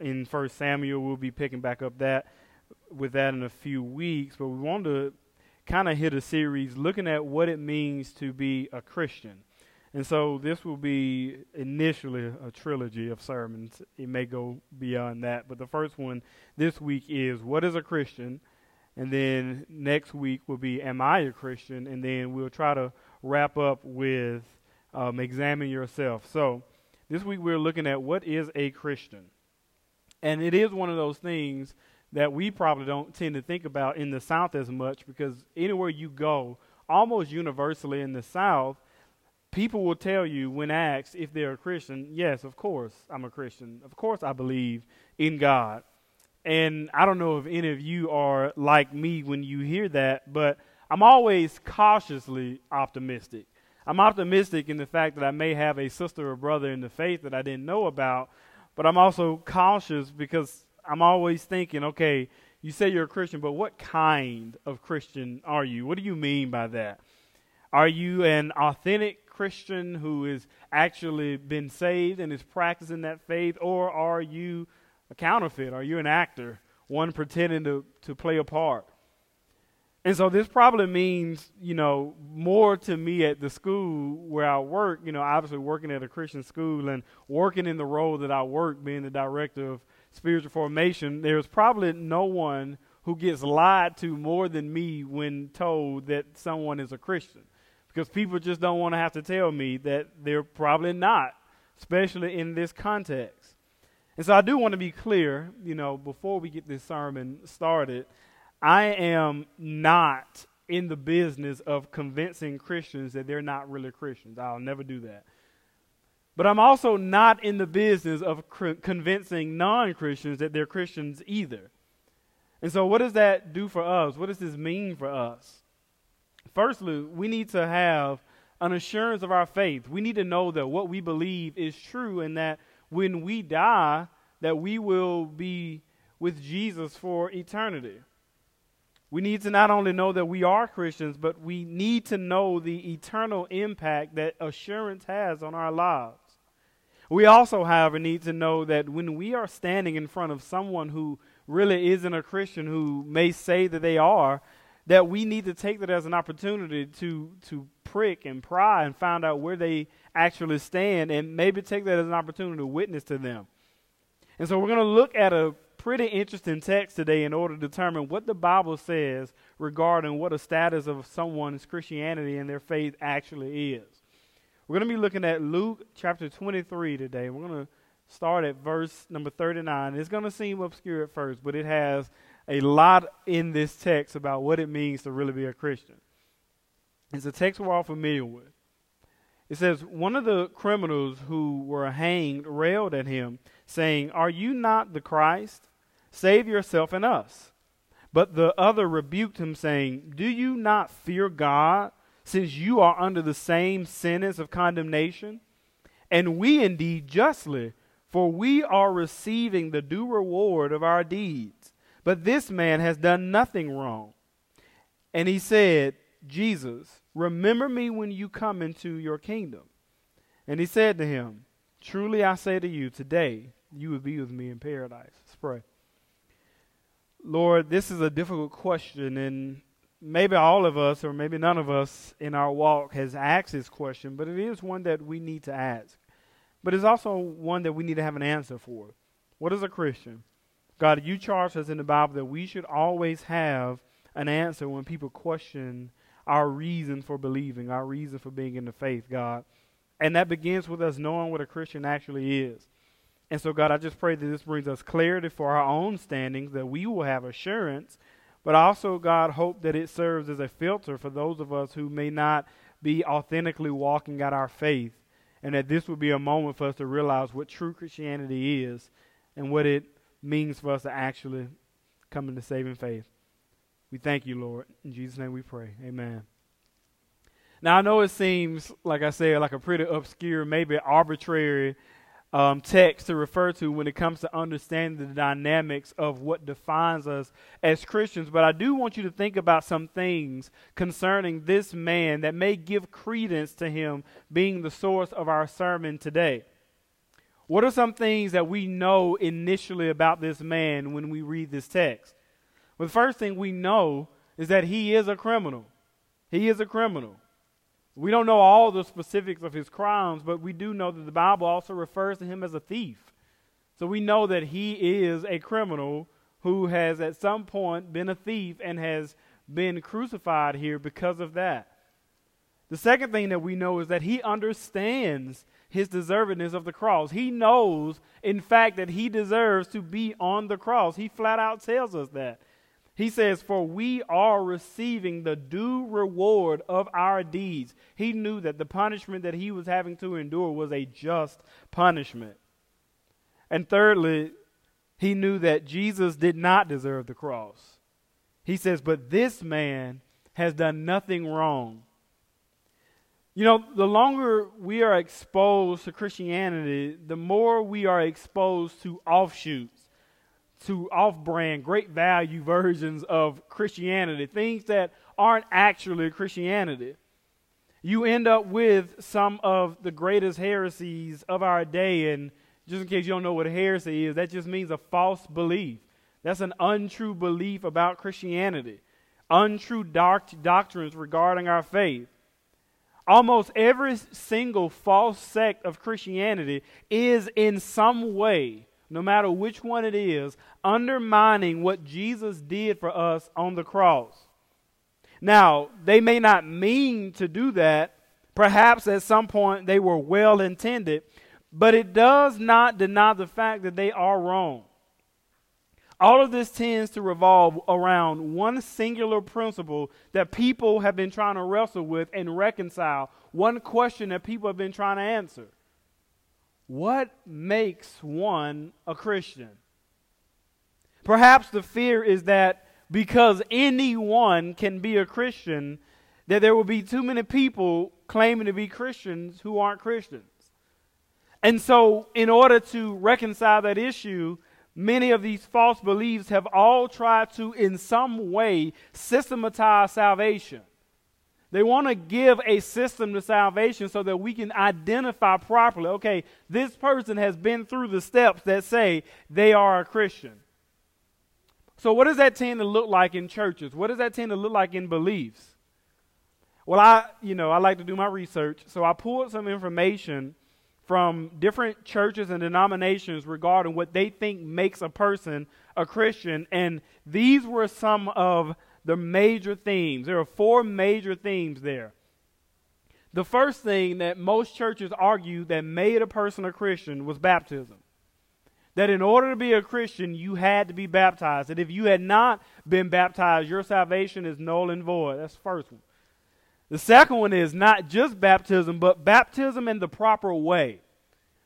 in First Samuel. We'll be picking back up that with that in a few weeks, but we want to kind of hit a series looking at what it means to be a Christian. And so this will be initially a trilogy of sermons. It may go beyond that, but the first one this week is what is a Christian? And then next week will be am I a Christian? And then we'll try to wrap up with um, examine yourself. So this week we're looking at what is a Christian. And it is one of those things that we probably don't tend to think about in the South as much because anywhere you go, almost universally in the South, people will tell you when asked if they're a Christian, yes, of course I'm a Christian. Of course I believe in God. And I don't know if any of you are like me when you hear that, but I'm always cautiously optimistic. I'm optimistic in the fact that I may have a sister or brother in the faith that I didn't know about, but I'm also cautious because I'm always thinking, okay, you say you're a Christian, but what kind of Christian are you? What do you mean by that? Are you an authentic Christian who has actually been saved and is practicing that faith, or are you a counterfeit? Are you an actor, one pretending to, to play a part? And so this probably means, you know, more to me at the school where I work, you know, obviously working at a Christian school and working in the role that I work, being the director of spiritual formation, there's probably no one who gets lied to more than me when told that someone is a Christian. Because people just don't want to have to tell me that they're probably not, especially in this context. And so I do want to be clear, you know, before we get this sermon started, I am not in the business of convincing Christians that they're not really Christians. I'll never do that. But I'm also not in the business of cr- convincing non Christians that they're Christians either. And so, what does that do for us? What does this mean for us? Firstly, we need to have an assurance of our faith. We need to know that what we believe is true and that when we die, that we will be with Jesus for eternity. We need to not only know that we are Christians, but we need to know the eternal impact that assurance has on our lives. We also, however, need to know that when we are standing in front of someone who really isn't a Christian, who may say that they are, that we need to take that as an opportunity to, to prick and pry and find out where they actually stand and maybe take that as an opportunity to witness to them. And so we're going to look at a pretty interesting text today in order to determine what the Bible says regarding what a status of someone's Christianity and their faith actually is. We're going to be looking at Luke chapter 23 today. We're going to start at verse number 39. It's going to seem obscure at first, but it has a lot in this text about what it means to really be a Christian. It's a text we're all familiar with. It says, One of the criminals who were hanged railed at him, saying, Are you not the Christ? Save yourself and us. But the other rebuked him, saying, Do you not fear God, since you are under the same sentence of condemnation? And we indeed justly, for we are receiving the due reward of our deeds. But this man has done nothing wrong. And he said, Jesus, remember me when you come into your kingdom. And he said to him, Truly I say to you, today you will be with me in paradise. Let's pray. Lord, this is a difficult question, and maybe all of us, or maybe none of us in our walk, has asked this question, but it is one that we need to ask. But it's also one that we need to have an answer for. What is a Christian? God, you charge us in the Bible that we should always have an answer when people question our reason for believing, our reason for being in the faith, God. And that begins with us knowing what a Christian actually is. And so, God, I just pray that this brings us clarity for our own standings, that we will have assurance, but also, God, hope that it serves as a filter for those of us who may not be authentically walking out our faith, and that this will be a moment for us to realize what true Christianity is and what it means for us to actually come into saving faith. We thank you, Lord. In Jesus' name we pray. Amen. Now, I know it seems, like I said, like a pretty obscure, maybe arbitrary um, text to refer to when it comes to understanding the dynamics of what defines us as Christians. But I do want you to think about some things concerning this man that may give credence to him being the source of our sermon today. What are some things that we know initially about this man when we read this text? Well, the first thing we know is that he is a criminal. He is a criminal. We don't know all the specifics of his crimes, but we do know that the Bible also refers to him as a thief. So we know that he is a criminal who has at some point been a thief and has been crucified here because of that. The second thing that we know is that he understands his deservedness of the cross. He knows, in fact, that he deserves to be on the cross. He flat out tells us that. He says, For we are receiving the due reward of our deeds. He knew that the punishment that he was having to endure was a just punishment. And thirdly, he knew that Jesus did not deserve the cross. He says, But this man has done nothing wrong. You know, the longer we are exposed to Christianity, the more we are exposed to offshoots, to off brand, great value versions of Christianity, things that aren't actually Christianity. You end up with some of the greatest heresies of our day. And just in case you don't know what a heresy is, that just means a false belief. That's an untrue belief about Christianity, untrue doct- doctrines regarding our faith. Almost every single false sect of Christianity is in some way, no matter which one it is, undermining what Jesus did for us on the cross. Now, they may not mean to do that. Perhaps at some point they were well intended, but it does not deny the fact that they are wrong. All of this tends to revolve around one singular principle that people have been trying to wrestle with and reconcile, one question that people have been trying to answer. What makes one a Christian? Perhaps the fear is that because anyone can be a Christian, that there will be too many people claiming to be Christians who aren't Christians. And so, in order to reconcile that issue, many of these false beliefs have all tried to, in some way, systematize salvation. They want to give a system to salvation so that we can identify properly okay, this person has been through the steps that say they are a Christian. So, what does that tend to look like in churches? What does that tend to look like in beliefs? Well, I, you know, I like to do my research, so I pulled some information from different churches and denominations regarding what they think makes a person a Christian. And these were some of the major themes. There are four major themes there. The first thing that most churches argue that made a person a Christian was baptism. That in order to be a Christian, you had to be baptized. That if you had not been baptized, your salvation is null and void. That's the first one. The second one is not just baptism, but baptism in the proper way.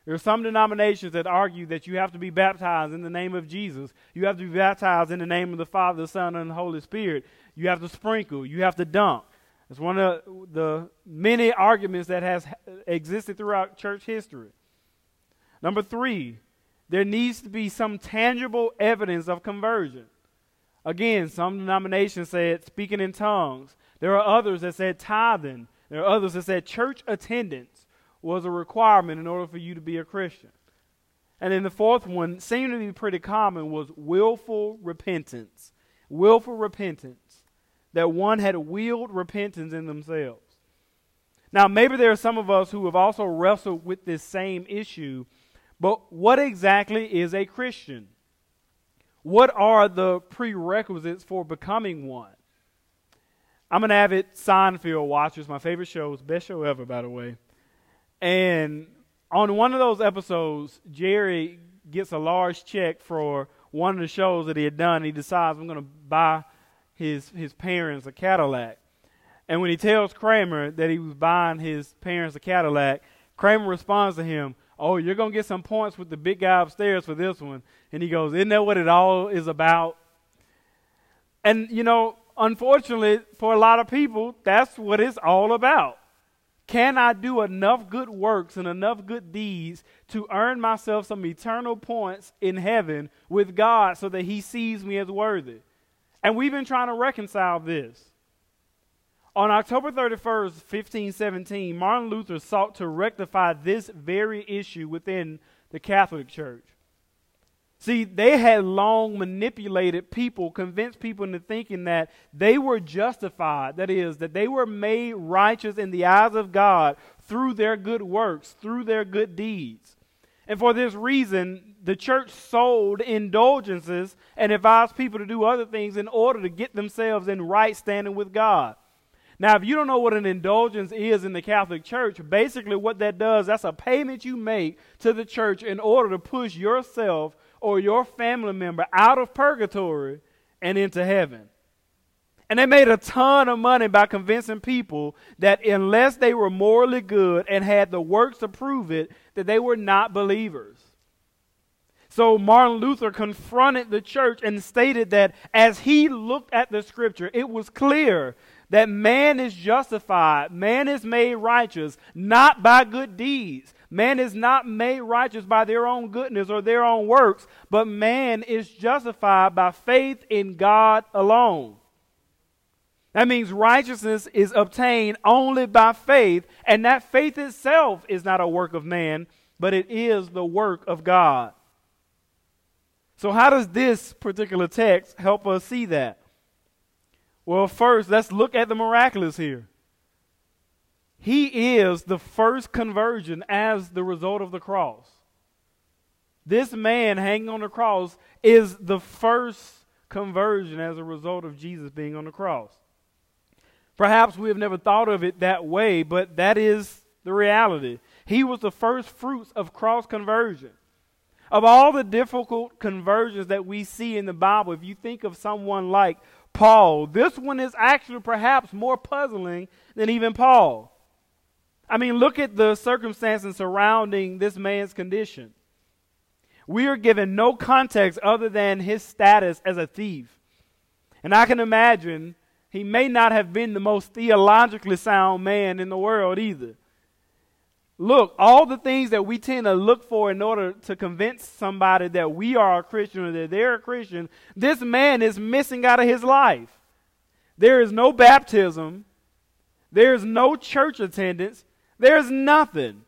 There are some denominations that argue that you have to be baptized in the name of Jesus. You have to be baptized in the name of the Father, the Son, and the Holy Spirit. You have to sprinkle. You have to dunk. It's one of the many arguments that has existed throughout church history. Number three, there needs to be some tangible evidence of conversion. Again, some denominations said speaking in tongues. There are others that said tithing. There are others that said church attendance was a requirement in order for you to be a Christian. And then the fourth one seemed to be pretty common was willful repentance. Willful repentance. That one had willed repentance in themselves. Now, maybe there are some of us who have also wrestled with this same issue, but what exactly is a Christian? What are the prerequisites for becoming one? I'm an avid Seinfeld watcher. It's my favorite show. It's best show ever, by the way. And on one of those episodes, Jerry gets a large check for one of the shows that he had done. He decides I'm going to buy his his parents a Cadillac. And when he tells Kramer that he was buying his parents a Cadillac, Kramer responds to him, "Oh, you're going to get some points with the big guy upstairs for this one." And he goes, "Isn't that what it all is about?" And you know, unfortunately, for a lot of people, that's what it's all about. Can I do enough good works and enough good deeds to earn myself some eternal points in heaven with God so that He sees me as worthy? And we've been trying to reconcile this. On October 31st, 1517, Martin Luther sought to rectify this very issue within the Catholic Church. See, they had long manipulated people, convinced people into thinking that they were justified. That is, that they were made righteous in the eyes of God through their good works, through their good deeds. And for this reason, the church sold indulgences and advised people to do other things in order to get themselves in right standing with God. Now, if you don't know what an indulgence is in the Catholic Church, basically what that does, that's a payment you make to the church in order to push yourself or your family member out of purgatory and into heaven. And they made a ton of money by convincing people that unless they were morally good and had the works to prove it, that they were not believers. So Martin Luther confronted the church and stated that as he looked at the scripture, it was clear that man is justified, man is made righteous, not by good deeds, Man is not made righteous by their own goodness or their own works, but man is justified by faith in God alone. That means righteousness is obtained only by faith, and that faith itself is not a work of man, but it is the work of God. So, how does this particular text help us see that? Well, first, let's look at the miraculous here. He is the first conversion as the result of the cross. This man hanging on the cross is the first conversion as a result of Jesus being on the cross. Perhaps we have never thought of it that way, but that is the reality. He was the first fruits of cross conversion. Of all the difficult conversions that we see in the Bible, if you think of someone like Paul, this one is actually perhaps more puzzling than even Paul. I mean, look at the circumstances surrounding this man's condition. We are given no context other than his status as a thief. And I can imagine he may not have been the most theologically sound man in the world either. Look, all the things that we tend to look for in order to convince somebody that we are a Christian or that they're a Christian, this man is missing out of his life. There is no baptism, there is no church attendance, there's nothing.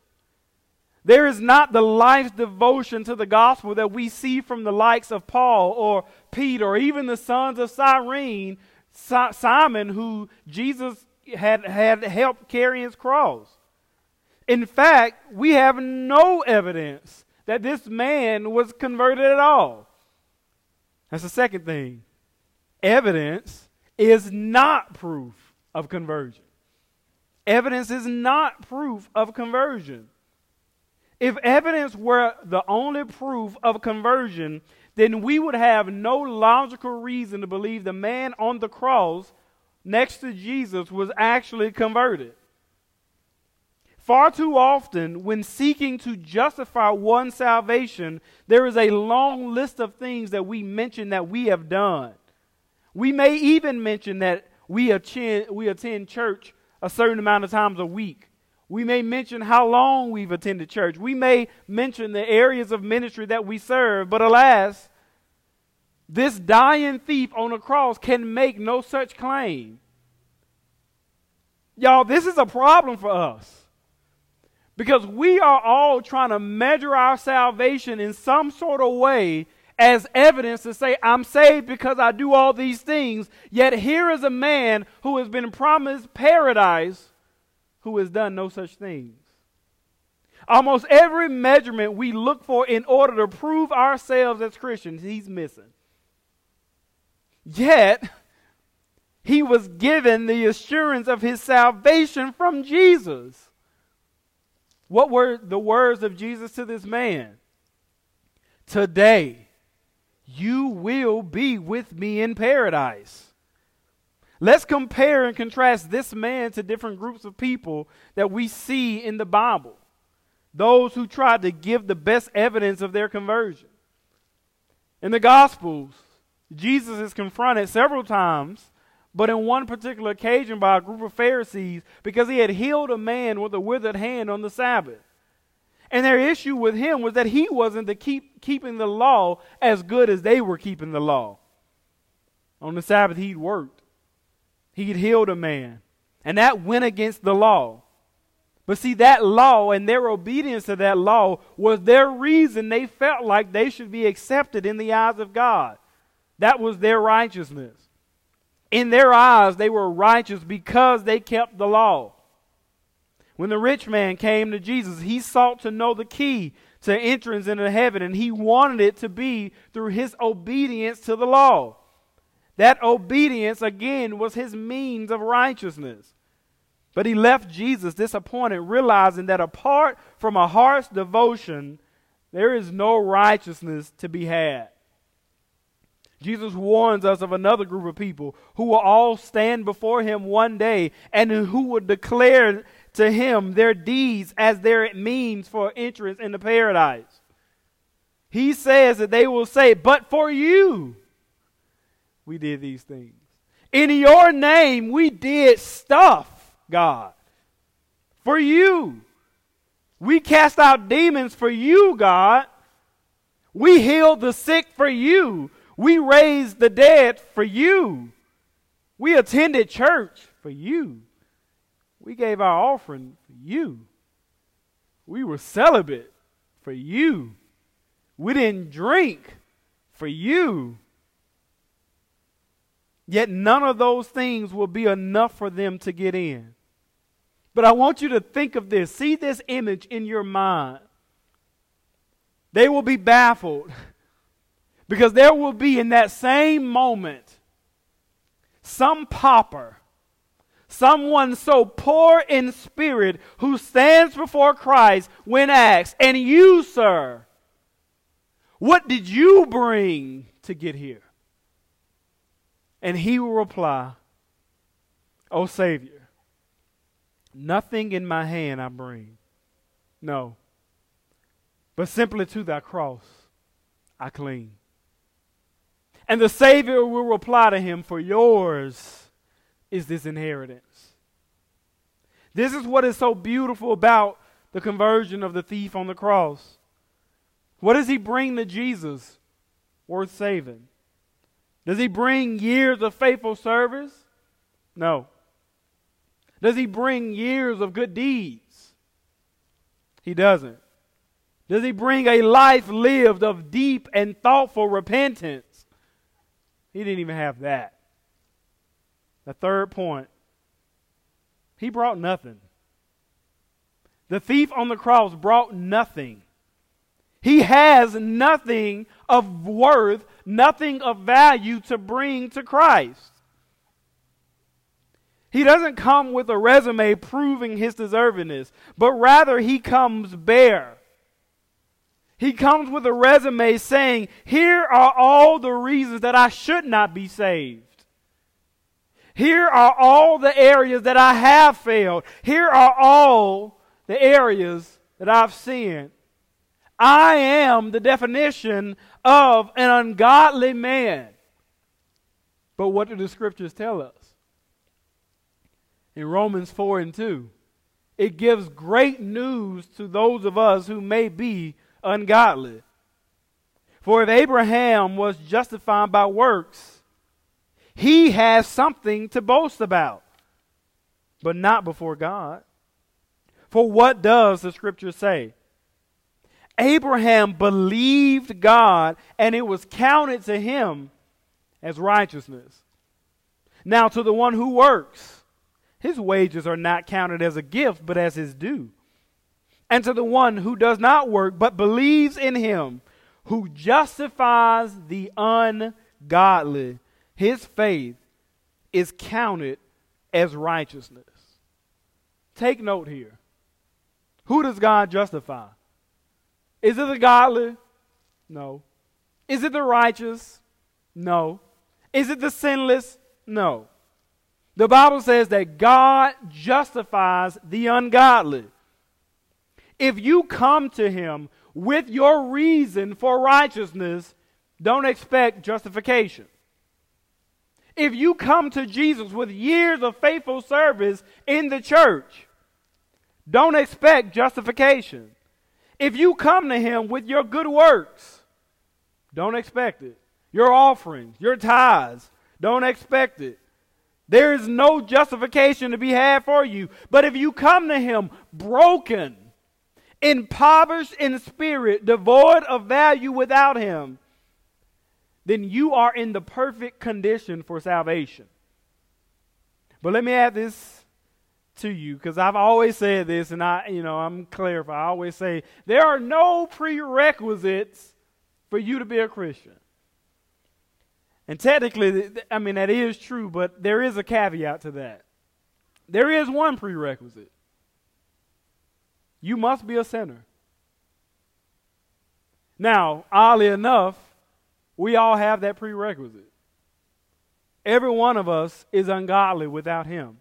There is not the life devotion to the gospel that we see from the likes of Paul or Peter or even the sons of Cyrene, Simon, who Jesus had, had helped carry his cross. In fact, we have no evidence that this man was converted at all. That's the second thing. Evidence is not proof of conversion. Evidence is not proof of conversion. If evidence were the only proof of conversion, then we would have no logical reason to believe the man on the cross next to Jesus was actually converted. Far too often, when seeking to justify one's salvation, there is a long list of things that we mention that we have done. We may even mention that we attend, we attend church a certain amount of times a week. We may mention how long we've attended church. We may mention the areas of ministry that we serve, but alas, this dying thief on a cross can make no such claim. Y'all, this is a problem for us. Because we are all trying to measure our salvation in some sort of way as evidence to say, I'm saved because I do all these things. Yet here is a man who has been promised paradise who has done no such things. Almost every measurement we look for in order to prove ourselves as Christians, he's missing. Yet, he was given the assurance of his salvation from Jesus. What were the words of Jesus to this man? Today, you will be with me in paradise. Let's compare and contrast this man to different groups of people that we see in the Bible. Those who tried to give the best evidence of their conversion. In the Gospels, Jesus is confronted several times, but in one particular occasion by a group of Pharisees because he had healed a man with a withered hand on the Sabbath. And their issue with him was that he wasn't the keep, keeping the law as good as they were keeping the law. On the Sabbath, he'd worked, he'd healed a man, and that went against the law. But see, that law and their obedience to that law was their reason they felt like they should be accepted in the eyes of God. That was their righteousness. In their eyes, they were righteous because they kept the law. When the rich man came to Jesus, he sought to know the key to entrance into heaven, and he wanted it to be through his obedience to the law. That obedience, again, was his means of righteousness. But he left Jesus disappointed, realizing that apart from a heart's devotion, there is no righteousness to be had. Jesus warns us of another group of people who will all stand before him one day and who will declare to him their deeds as their means for entrance into paradise. He says that they will say, But for you, we did these things. In your name, we did stuff. God. For you. We cast out demons for you, God. We healed the sick for you. We raised the dead for you. We attended church for you. We gave our offering for you. We were celibate for you. We didn't drink for you. Yet none of those things will be enough for them to get in. But I want you to think of this. See this image in your mind. They will be baffled because there will be in that same moment some pauper, someone so poor in spirit who stands before Christ when asked, And you, sir, what did you bring to get here? And he will reply, O Savior, Nothing in my hand I bring. No. But simply to thy cross I cling. And the Savior will reply to him, For yours is this inheritance. This is what is so beautiful about the conversion of the thief on the cross. What does he bring to Jesus worth saving? Does he bring years of faithful service? No. Does he bring years of good deeds? He doesn't. Does he bring a life lived of deep and thoughtful repentance? He didn't even have that. The third point, he brought nothing. The thief on the cross brought nothing. He has nothing of worth, nothing of value to bring to Christ. He doesn't come with a resume proving his deservingness, but rather he comes bare. He comes with a resume saying, Here are all the reasons that I should not be saved. Here are all the areas that I have failed. Here are all the areas that I've sinned. I am the definition of an ungodly man. But what do the scriptures tell us? in Romans 4 and 2. It gives great news to those of us who may be ungodly. For if Abraham was justified by works, he has something to boast about, but not before God. For what does the scripture say? Abraham believed God, and it was counted to him as righteousness. Now, to the one who works, his wages are not counted as a gift, but as his due. And to the one who does not work, but believes in him, who justifies the ungodly, his faith is counted as righteousness. Take note here. Who does God justify? Is it the godly? No. Is it the righteous? No. Is it the sinless? No. The Bible says that God justifies the ungodly. If you come to Him with your reason for righteousness, don't expect justification. If you come to Jesus with years of faithful service in the church, don't expect justification. If you come to Him with your good works, don't expect it. Your offerings, your tithes, don't expect it. There is no justification to be had for you. But if you come to Him broken, impoverished in spirit, devoid of value without Him, then you are in the perfect condition for salvation. But let me add this to you because I've always said this, and I, you know, I'm clarifying. I always say there are no prerequisites for you to be a Christian. And technically, I mean, that is true, but there is a caveat to that. There is one prerequisite you must be a sinner. Now, oddly enough, we all have that prerequisite. Every one of us is ungodly without Him.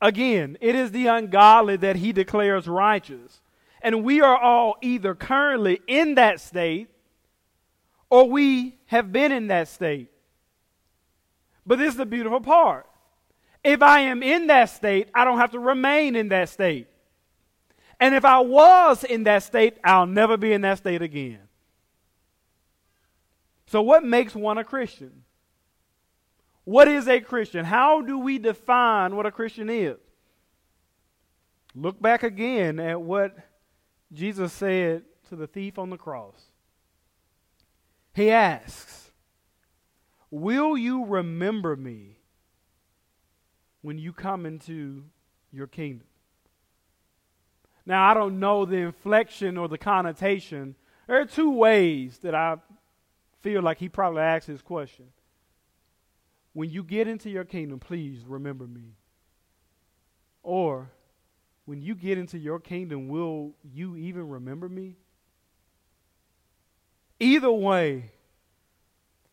Again, it is the ungodly that He declares righteous. And we are all either currently in that state or we have been in that state. But this is the beautiful part. If I am in that state, I don't have to remain in that state. And if I was in that state, I'll never be in that state again. So, what makes one a Christian? What is a Christian? How do we define what a Christian is? Look back again at what Jesus said to the thief on the cross. He asks, Will you remember me when you come into your kingdom? Now, I don't know the inflection or the connotation. There are two ways that I feel like he probably asked this question. When you get into your kingdom, please remember me. Or, when you get into your kingdom, will you even remember me? Either way,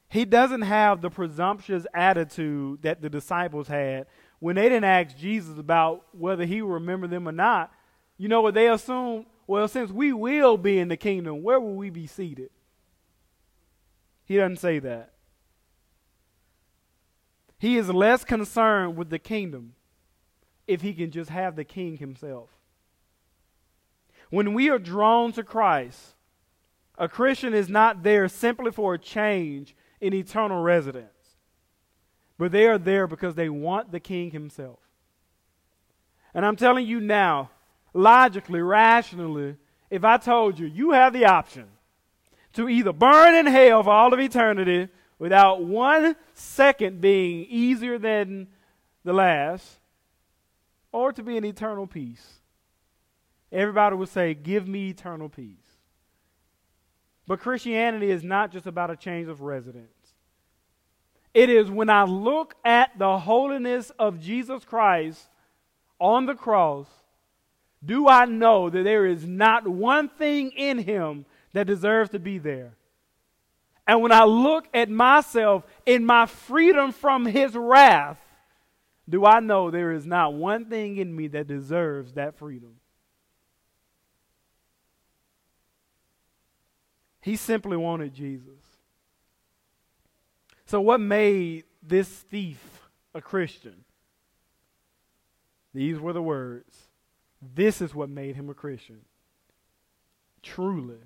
he doesn't have the presumptuous attitude that the disciples had when they didn't ask Jesus about whether he would remember them or not. You know what they assumed? Well, since we will be in the kingdom, where will we be seated? He doesn't say that. He is less concerned with the kingdom if he can just have the king himself. When we are drawn to Christ, a Christian is not there simply for a change in eternal residence, but they are there because they want the King Himself. And I'm telling you now, logically, rationally, if I told you, you have the option to either burn in hell for all of eternity without one second being easier than the last, or to be in eternal peace. Everybody would say, Give me eternal peace. But Christianity is not just about a change of residence. It is when I look at the holiness of Jesus Christ on the cross, do I know that there is not one thing in him that deserves to be there? And when I look at myself in my freedom from his wrath, do I know there is not one thing in me that deserves that freedom? He simply wanted Jesus. So, what made this thief a Christian? These were the words. This is what made him a Christian. Truly,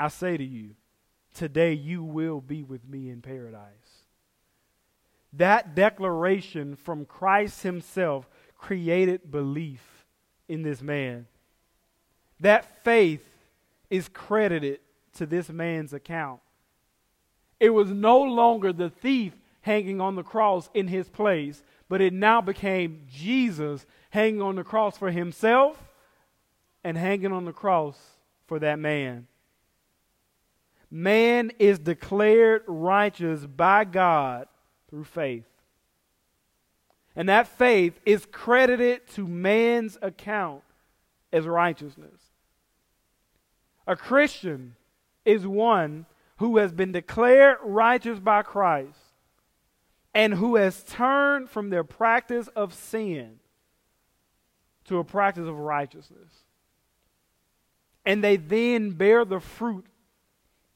I say to you, today you will be with me in paradise. That declaration from Christ Himself created belief in this man. That faith is credited to this man's account. It was no longer the thief hanging on the cross in his place, but it now became Jesus hanging on the cross for himself and hanging on the cross for that man. Man is declared righteous by God through faith. And that faith is credited to man's account as righteousness. A Christian is one who has been declared righteous by Christ and who has turned from their practice of sin to a practice of righteousness. And they then bear the fruit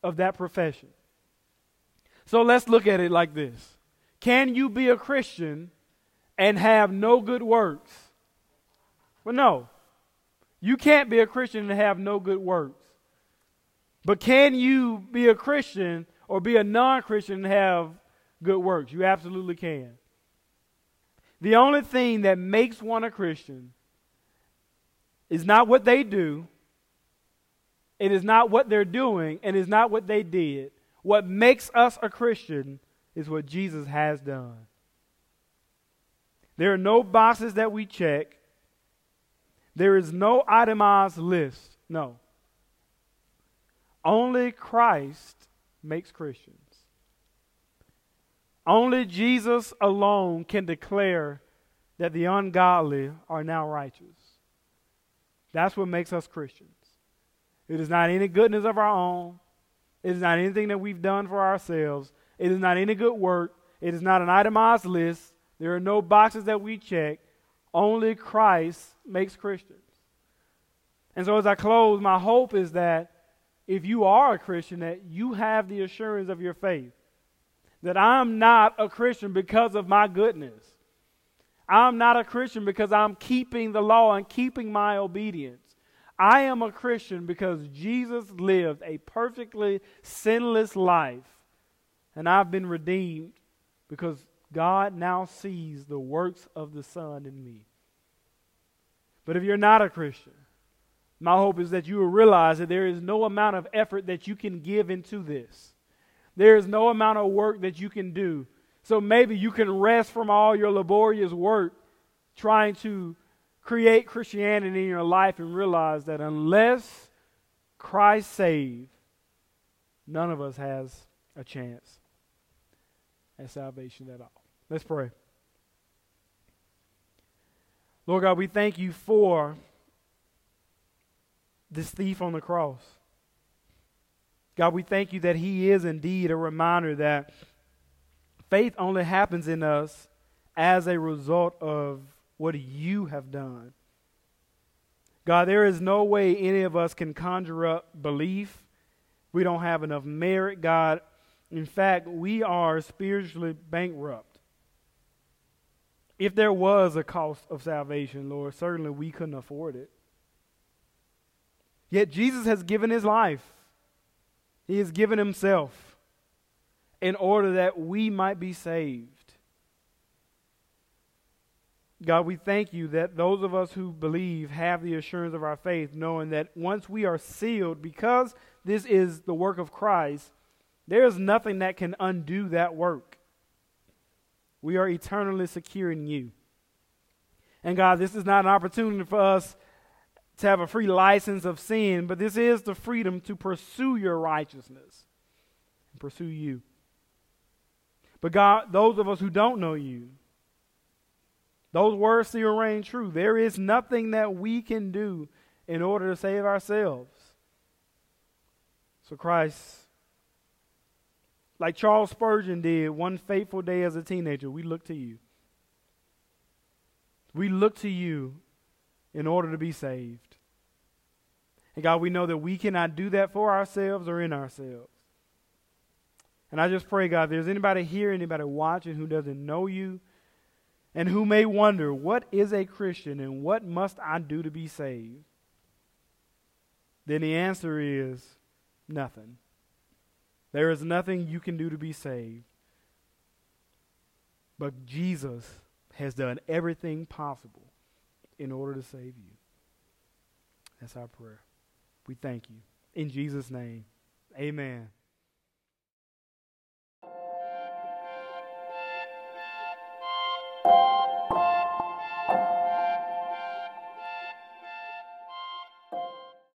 of that profession. So let's look at it like this Can you be a Christian and have no good works? Well, no. You can't be a Christian and have no good works. But can you be a Christian or be a non Christian and have good works? You absolutely can. The only thing that makes one a Christian is not what they do, it is not what they're doing, and is not what they did. What makes us a Christian is what Jesus has done. There are no boxes that we check. There is no itemized list. No. Only Christ makes Christians. Only Jesus alone can declare that the ungodly are now righteous. That's what makes us Christians. It is not any goodness of our own. It is not anything that we've done for ourselves. It is not any good work. It is not an itemized list. There are no boxes that we check. Only Christ makes Christians. And so as I close, my hope is that if you are a Christian, that you have the assurance of your faith. That I'm not a Christian because of my goodness. I'm not a Christian because I'm keeping the law and keeping my obedience. I am a Christian because Jesus lived a perfectly sinless life, and I've been redeemed because God now sees the works of the Son in me. But if you're not a Christian, my hope is that you will realize that there is no amount of effort that you can give into this. There is no amount of work that you can do. So maybe you can rest from all your laborious work trying to create Christianity in your life and realize that unless Christ saves, none of us has a chance at salvation at all. Let's pray. Lord God, we thank you for this thief on the cross. God, we thank you that he is indeed a reminder that faith only happens in us as a result of what you have done. God, there is no way any of us can conjure up belief. We don't have enough merit, God. In fact, we are spiritually bankrupt. If there was a cost of salvation, Lord, certainly we couldn't afford it. Yet Jesus has given his life, he has given himself in order that we might be saved. God, we thank you that those of us who believe have the assurance of our faith, knowing that once we are sealed, because this is the work of Christ, there is nothing that can undo that work. We are eternally secure in you. And God, this is not an opportunity for us to have a free license of sin, but this is the freedom to pursue your righteousness and pursue you. But God, those of us who don't know you, those words still reign true. There is nothing that we can do in order to save ourselves. So, Christ, like Charles Spurgeon did one fateful day as a teenager, we look to you. We look to you in order to be saved. And God, we know that we cannot do that for ourselves or in ourselves. And I just pray, God, if there's anybody here, anybody watching who doesn't know you, and who may wonder, what is a Christian and what must I do to be saved? Then the answer is nothing. There is nothing you can do to be saved. But Jesus has done everything possible in order to save you. That's our prayer. We thank you. In Jesus' name, amen.